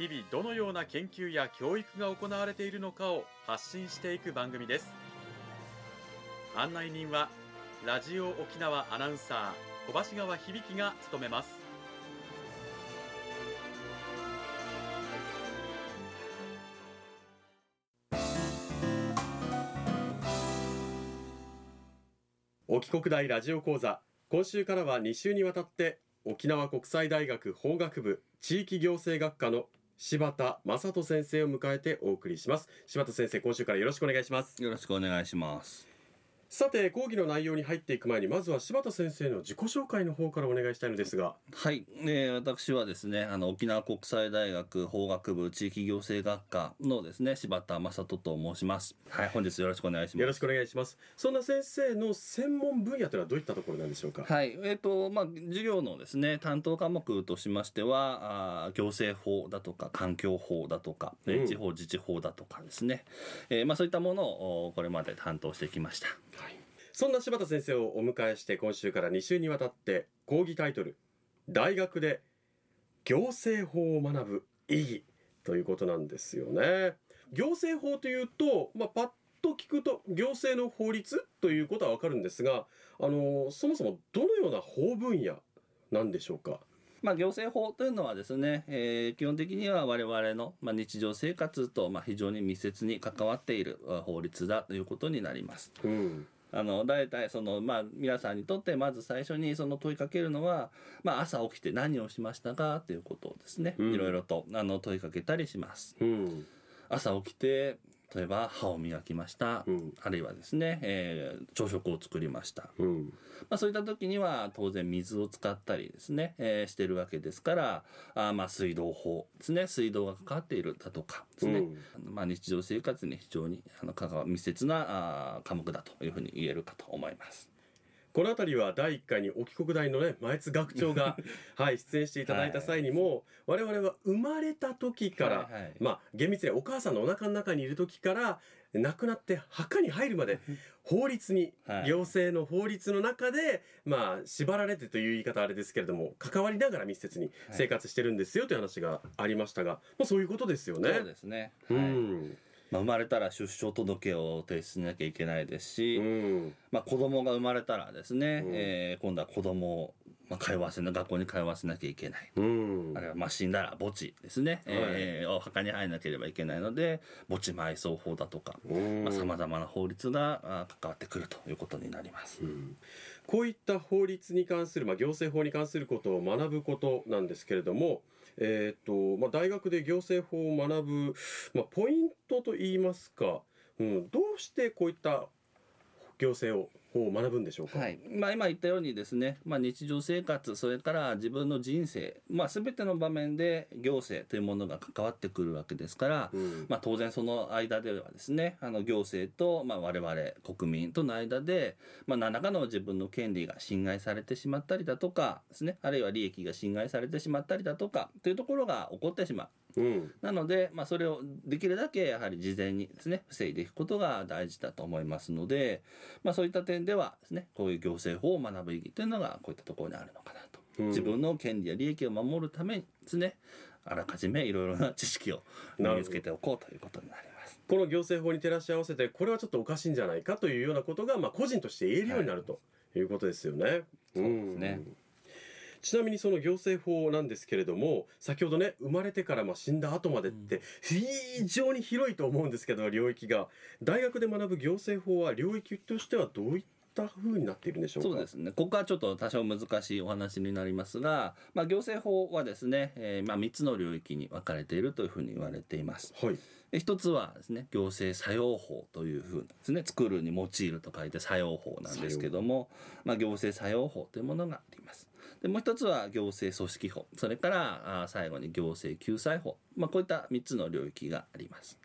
日々どのような研究や教育が行われているのかを発信していく番組です。案内人はラジオ沖縄アナウンサー小橋川響が務めます。沖国大ラジオ講座。今週からは2週にわたって沖縄国際大学法学部地域行政学科の柴田正人先生を迎えてお送りします。柴田先生今週からよろしくお願いします。よろしくお願いします。さて講義の内容に入っていく前にまずは柴田先生の自己紹介の方からお願いしたいのですが。はい、えー、私はですねあの沖縄国際大学法学部地域行政学科のですね柴田正人と申します。はい。本日よろしくお願いします。よろしくお願いします。そんな先生の専門分野というのはどういったところなんでしょうか？はい。えーとまあ、授業のですね担当科目としましてはあ行政法だとか環境法だとか、うん、地方自治法だとかですね、えーまあ、そういったものをこれまで担当してきました。はいそんな柴田先生をお迎えして今週から2週にわたって講義タイトル「大学で行政法を学ぶ意義」ということなんですよね。行政法というと、まあ、パッと聞くと行政の法律ということはわかるんですがあのそもそもどのような法分野なんでしょうか？まあ、行政法というのはですね、えー、基本的には我々の、まあ、日常生活と、まあ、非常に密接に関わっている法律だということになります。うんあの大体そのまあ皆さんにとってまず最初にその問いかけるのは、まあ、朝起きて何をしましたか？ということをですね、いろいろとあの問いかけたりします。うん、朝起きて例えば歯を磨きました、うん、あるいはですね、えー、朝食を作りました、うん、まあ、そういった時には当然水を使ったりですね、えー、してるわけですからあまあ水道法ですね水道がかかっているだとかですね、うん、まあ、日常生活に非常にあの密接なあ科目だというふうに言えるかと思います。この辺りは第1回に沖国大のね前津学長が はい出演していただいた際にも、はい、我々は生まれた時から、はいはい、まあ厳密にお母さんのお腹の中にいる時から亡くなって墓に入るまで法律に、はい、行政の法律の中でまあ縛られてという言い方あれですけれども関わりながら密接に生活してるんですよという話がありましたが、まあ、そういうことですよね。そうですね、はい、うんまあ、生まれたら出生届を提出しなきゃいけないですし、うん、まあ、子供が生まれたらですね、うん、えー、今度は子供をまあ、通わせな学校に通わせなきゃいけない、うん、あるいはまあ死んだら墓地ですね、はい、えー、お墓に入らなければいけないので墓地埋葬法だとかさまざ、まな法律が関わってくるということになります。うん、こういった法律に関する、まあ、行政法に関することを学ぶことなんですけれどもえーとまあ、大学で行政法を学ぶ、まあ、ポイントといいますか、うん、どうしてこういった行政をを学ぶんでしょうか、はい。まあ、今言ったようにですね、まあ、日常生活それから自分の人生、まあ、全ての場面で行政というものが関わってくるわけですから、うん、まあ、当然その間ではですねあの行政と、まあ、我々国民との間で、まあ、何らかの自分の権利が侵害されてしまったりだとかですねあるいは利益が侵害されてしまったりだとかというところが起こってしまう。うん、なので、まあ、それをできるだけやはり事前にですね防いでいくことが大事だと思いますので、まあ、そういった点ではですねこういう行政法を学ぶ意義というのがこういったところにあるのかなと、うん、自分の権利や利益を守るためにですねあらかじめいろいろな知識を身につけておこうということになります。この行政法に照らし合わせてこれはちょっとおかしいんじゃないかというようなことが、まあ、個人として言えるようになる、はい、ということですよね。そうですね、ちなみにその行政法なんですけれども先ほどね生まれてからまあ死んだ後までって非常に広いと思うんですけど領域が。大学で学ぶ行政法は領域としてはどういった風になっているんでしょうか？そうですね。ここはちょっと多少難しいお話になりますが、まあ、行政法はですね、えー、まあ3つの領域に分かれているというふうに言われています。はい。一つはですね行政作用法というふうですね。作るに用いると書いて作用法なんですけども、まあ、行政作用法というものがあります。でもう一つは行政組織法それからあ最後に行政救済法、まあ、こういった3つの領域があります。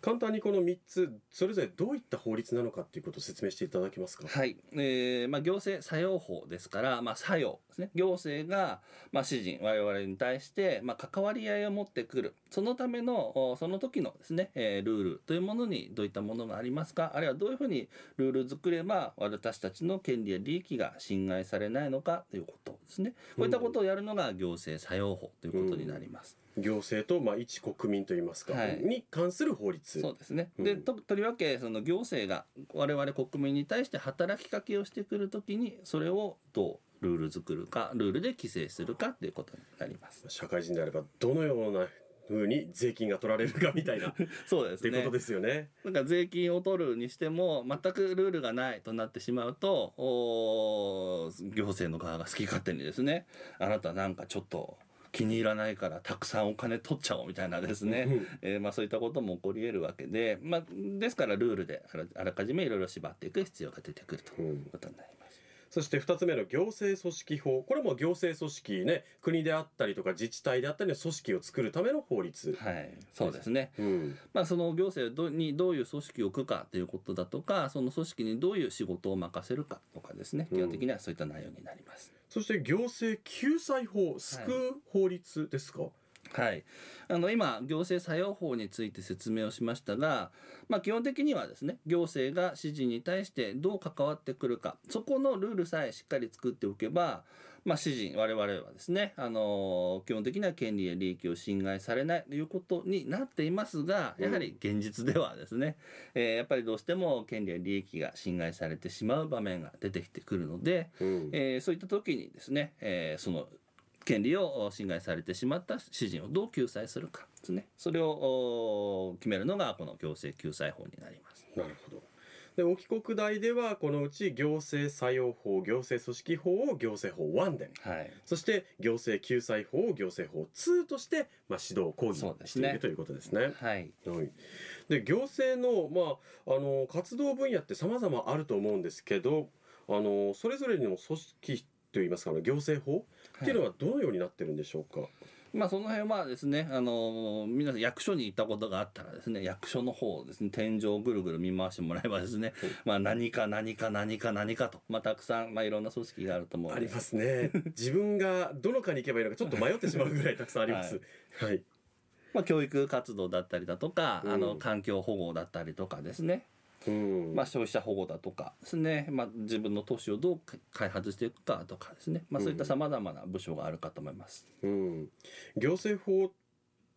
簡単にこの3つそれぞれどういった法律なのかっていうことを説明していただけますか？はい、えーまあ、行政作用法ですから、まあ、作用ですね。行政が、まあ、指示我々に対して、まあ、関わり合いを持ってくる。そのためのその時のですね、えー、ルールというものにどういったものがありますか？あるいはどういうふうにルール作れば私たちの権利や利益が侵害されないのか？ということですね。こういったことをやるのが行政作用法ということになります。うん行政と、まあ、一国民といいますか、はい、に関する法律。そうですね、うん、でととりわけその行政が我々国民に対して働きかけをしてくるときにそれをどうルール作るかルールで規制するかということになります。社会人であればどのようなふうに税金が取られるかみたいな。そうですね。ってことですよね。なんか税金を取るにしても全くルールがないとなってしまうとお行政の側が好き勝手にですねあなたなんかちょっと気に入らないからたくさんお金取っちゃおうみたいなですね、うん、えー、まあ、そういったことも起こり得るわけで、まあ、ですからルールであらかじめいろいろ縛っていく必要が出てくるということになります。そして2つ目の行政組織法。これも行政組織ね。国であったりとか自治体であったりの組織を作るための法律。はい。そうですね、うん、まあその行政にどういう組織を置くかということだとかその組織にどういう仕事を任せるかとかですね。基本的にはそういった内容になります、うん、そして行政救済法救う法律ですか、はいはい、あの今行政作用法について説明をしましたが、まあ、基本的にはですね行政が指示に対してどう関わってくるかそこのルールさえしっかり作っておけば、まあ、指示我々はですね、あの基本的な権利や利益を侵害されないということになっていますがやはり現実ではですね、うん、えー、やっぱりどうしても権利や利益が侵害されてしまう場面が出てきてくるので、うん、えー、そういった時にですね、えー、その権利を侵害されてしまった詩人をどう救済するかですね。それを決めるのがこの行政救済法になります。なるほど。で沖国大ではこのうち行政作用法行政組織法を行政法1で、はい、そして行政救済法を行政法2として、まあ、指導講義している、ね、ということですね。はい、はい、で行政の,、まあ、あの活動分野ってさまざまあると思うんですけどあのそれぞれの組織といいますか行政法っていうのはどのようになってるんでしょうか、はいまあその辺はですね、あの皆さん役所に行ったことがあったらですね、役所の方ですね、天井をぐるぐる見回してもらえばですね、まあ何か何か何か何かと、まあたくさん、まあいろんな組織があると思うありますね。自分がどのかに行けばいいのかちょっと迷ってしまうぐらい たくさんあります。はい、はい。まあ教育活動だったりだとか、あの環境保護だったりとかですね、まあ、消費者保護だとかですね、まあ、自分の都市をどう開発していくかとかですね、まあ、そういったさまざまな部署があるかと思います。うん、行政法っ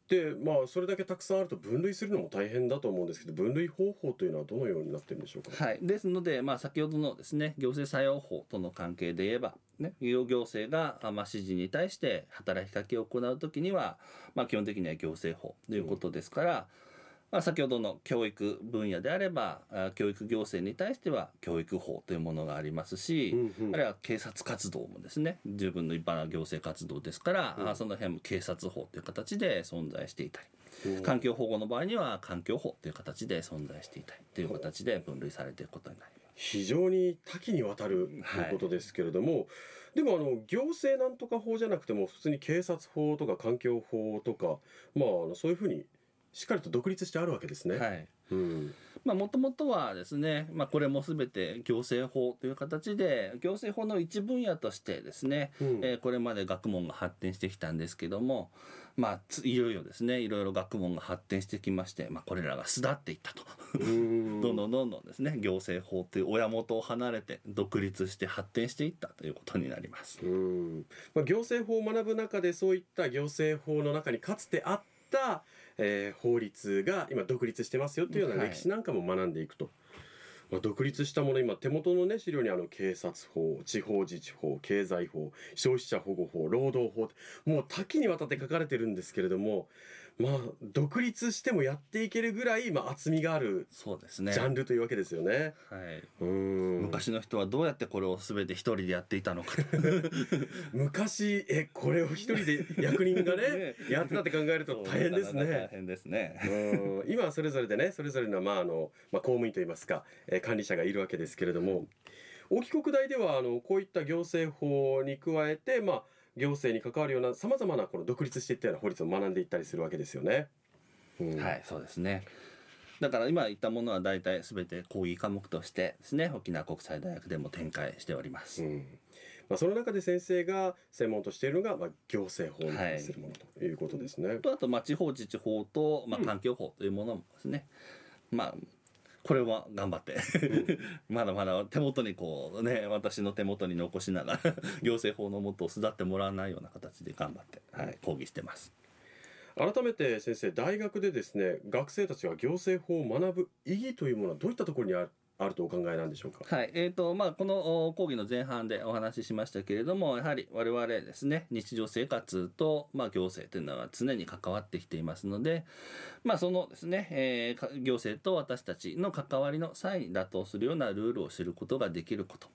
てまあそれだけたくさんあると分類するのも大変だと思うんですけど分類方法というのはどのようになってるんでしょうか、はい、ですので、まあ、先ほどのですね行政作用法との関係で言えば、ね、行政が、まあ、指示に対して働きかけを行う時には、まあ、基本的には行政法ということですから、うんまあ、先ほどの教育分野であれば教育行政に対しては教育法というものがありますし、うんうん、あるいは警察活動もですね十分の一般な行政活動ですから、うん、その辺も警察法という形で存在していたり、うん、環境保護の場合には環境法という形で存在していたりという形で分類されていることになります。非常に多岐にわたるということですけれども、はい、でもあの行政なんとか法じゃなくても普通に警察法とか環境法とかまあそういうふうにしっかりと独立してあるわけですね。はい。うん。まあ、もともとはですね、まあ、これも全て行政法という形で行政法の一分野としてですね、うん、えー、これまで学問が発展してきたんですけども、まあ、いよいよですねいろいろ学問が発展してきまして、まあ、これらが巣立っていったと。どんどんどんどんですね行政法という親元を離れて独立して発展していったということになります。うん。まあ、行政法を学ぶ中でそういった行政法の中にかつてあったえー、法律が今独立してますよっていうような歴史なんかも学んでいくと。まあ、独立したもの今手元のね資料にあの警察法地方自治法経済法消費者保護法労働法もう多岐にわたって書かれてるんですけれどもまあ独立してもやっていけるぐらい、まあ、厚みがあるそうですね。ジャンルというわけですよね。はい、うん。昔の人はどうやってこれを全て一人でやっていたのか。昔えこれを一人で役人がね やってたって考えると大変ですね。大変ですね。うん。今はそれぞれでねそれぞれの,、まああのまあ、公務員といいますか、えー、管理者がいるわけですけれども。大木国大ではあのこういった行政法に加えて、まあ、行政に関わるようなさまざまなこの独立していったような法律を学んでいったりするわけですよね。うん、はいそうですね。だから今言ったものは大体全て講義科目としてですね沖縄国際大学でも展開しております。うんまあ、その中で先生が専門としているのが、まあ、行政法に関するものということですね。はい、とあと、まあ、地方自治法と、まあ、環境法というものもですね、うん、まあこれは頑張ってまだまだ手元にこうね私の手元に残しながら 行政法のもとを巣立ってもらわないような形で頑張って、はい、講義してます。改めて先生大学でですね学生たちが行政法を学ぶ意義というものはどういったところにああるとお考えなんでしょうか？はい、えっ、ー、とまあこの講義の前半でお話ししましたけれども、やはり我々ですね日常生活とまあ行政というのは常に関わってきていますので、まあそのですね、えー、行政と私たちの関わりの際に妥当するようなルールを知ることができること。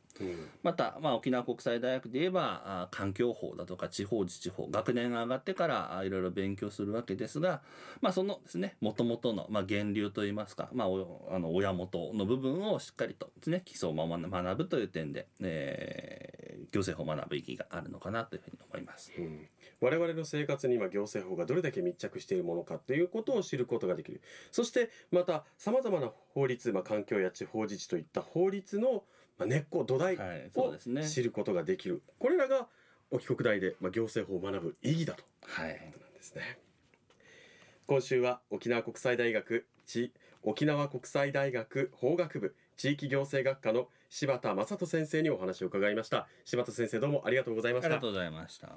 また、まあ、沖縄国際大学で言えばあ環境法だとか地方自治法学年が上がってからあいろいろ勉強するわけですが、まあ、そのですねもともとの、まあ、源流といいますか、まあ、あの親元の部分をしっかりとですね基礎を学ぶという点で、えー、行政法を学ぶ意義があるのかなというふうに思います。うん。我々の生活に今行政法がどれだけ密着しているものかということを知ることができる。そしてまたさまざまな法律、まあ、環境や地方自治といった法律のまあ、根っこ土台を知ることができる、はいね、これらが沖国大で、まあ、行政法を学ぶ意義だと。い。うことなんですね、はい、今週は沖縄国際大学地沖縄国際大学法学部地域行政学科の柴田正人先生にお話を伺いました。柴田先生どうもありがとうございました。ありがとうございました。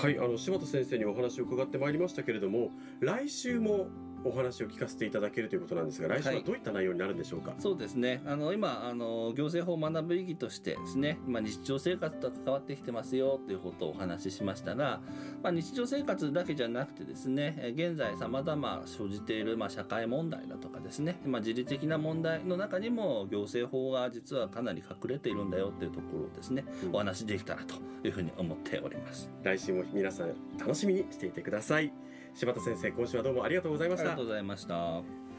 はいあの柴田先生にお話を伺ってまいりましたけれども来週もお話を聞かせていただけるということなんですが来週はどういった内容になるんでしょうか、はい、そうですね。あの今あの行政法を学ぶ意義としてですね、まあ、日常生活と関わってきてますよということをお話ししましたが、まあ、日常生活だけじゃなくてですね現在さまざま生じている、まあ、社会問題だとかですね、まあ、自理的な問題の中にも行政法が実はかなり隠れているんだよというところをですね、うん、お話できたらというふうに思っております。来週も皆さん楽しみにしていてください柴田先生今週はどうもありがとうございました。ありがとうございました。